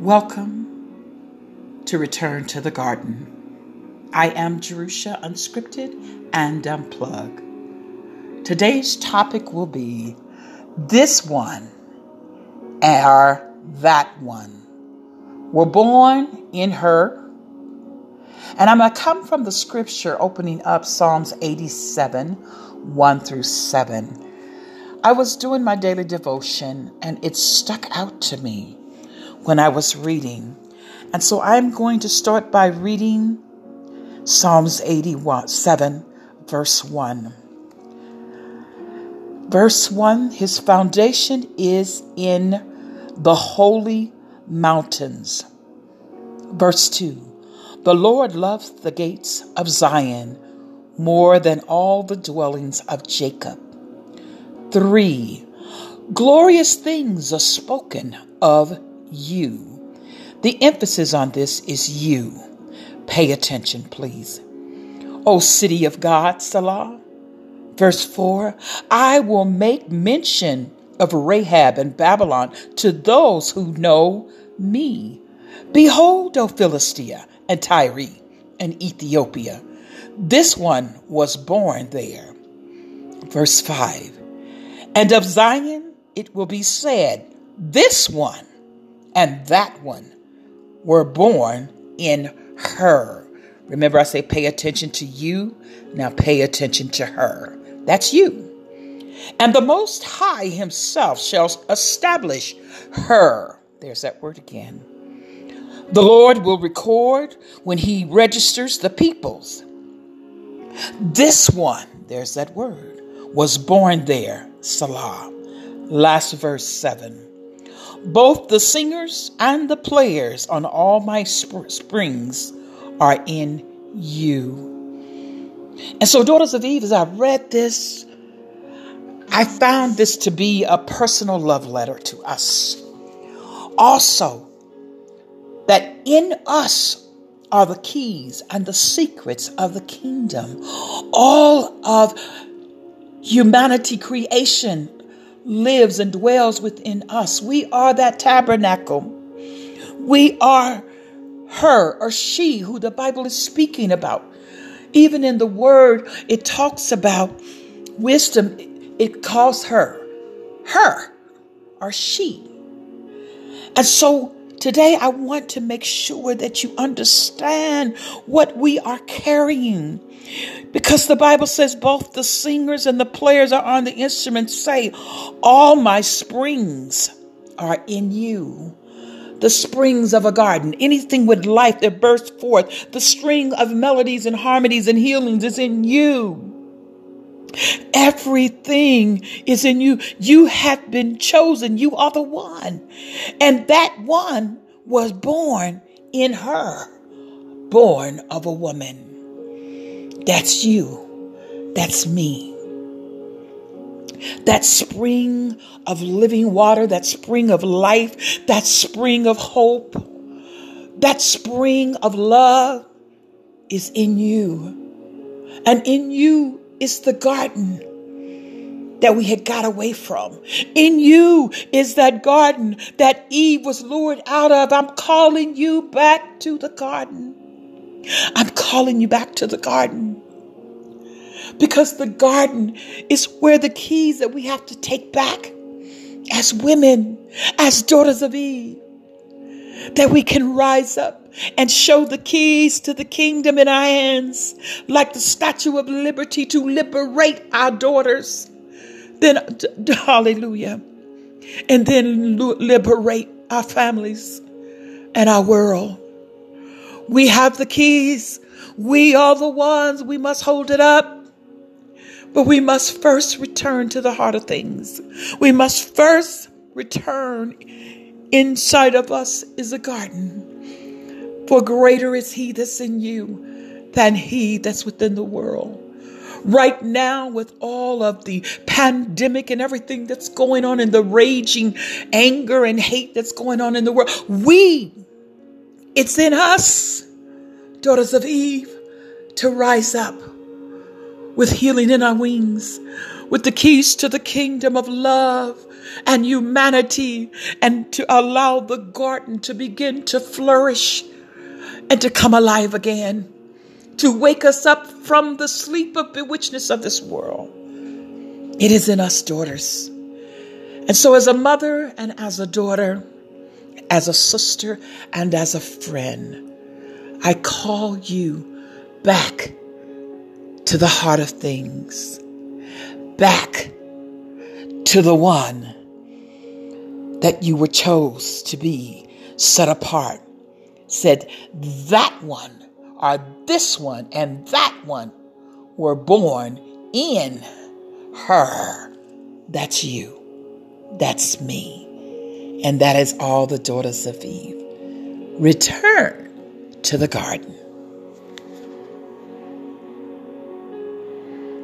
Welcome to Return to the Garden. I am Jerusha Unscripted and Unplug. Today's topic will be this one or that one. We're born in her. And I'm going to come from the scripture opening up Psalms 87 1 through 7. I was doing my daily devotion and it stuck out to me when I was reading. And so I'm going to start by reading Psalms 87, verse 1. Verse 1 His foundation is in the holy mountains. Verse 2 The Lord loves the gates of Zion more than all the dwellings of Jacob. 3 Glorious things are spoken of you. The emphasis on this is you. Pay attention, please. O city of God, Selah. Verse 4 I will make mention of Rahab and Babylon to those who know me. Behold, O Philistia and Tyre and Ethiopia. This one was born there. Verse 5 And of Zion it will be said, This one and that one were born in her. Remember, I say pay attention to you. Now pay attention to her. That's you. And the Most High Himself shall establish her. There's that word again. The Lord will record when He registers the peoples. This one, there's that word, was born there, Selah. Last verse 7 both the singers and the players on all my sp- springs are in you. And so, Daughters of Eve, as I read this, I found this to be a personal love letter to us. Also, that in us are the keys and the secrets of the kingdom. All of humanity creation lives and dwells within us. We are that tabernacle. We are her or she who the Bible is speaking about. Even in the word, it talks about wisdom, it calls her her or she. And so today I want to make sure that you understand what we are carrying because the Bible says both the singers and the players are on the instruments say, All my springs are in you. The springs of a garden, anything with life that bursts forth, the string of melodies and harmonies and healings is in you. Everything is in you. You have been chosen. You are the one. And that one was born in her, born of a woman. That's you. That's me. That spring of living water, that spring of life, that spring of hope, that spring of love is in you. And in you is the garden that we had got away from. In you is that garden that Eve was lured out of. I'm calling you back to the garden. I'm calling you back to the garden. Because the garden is where the keys that we have to take back as women, as daughters of Eve, that we can rise up and show the keys to the kingdom in our hands, like the Statue of Liberty to liberate our daughters. Then, hallelujah. And then liberate our families and our world. We have the keys. We are the ones. We must hold it up. But we must first return to the heart of things. We must first return. Inside of us is a garden. For greater is he that's in you than he that's within the world. Right now, with all of the pandemic and everything that's going on and the raging anger and hate that's going on in the world, we it's in us, daughters of Eve, to rise up with healing in our wings. With the keys to the kingdom of love and humanity and to allow the garden to begin to flourish and to come alive again, to wake us up from the sleep of bewitchedness of this world. It is in us, daughters. And so, as a mother and as a daughter, as a sister and as a friend, I call you back to the heart of things, back to the one that you were chose to be set apart. Said that one or this one and that one were born in her. That's you. That's me. And that is all the daughters of Eve. Return to the garden.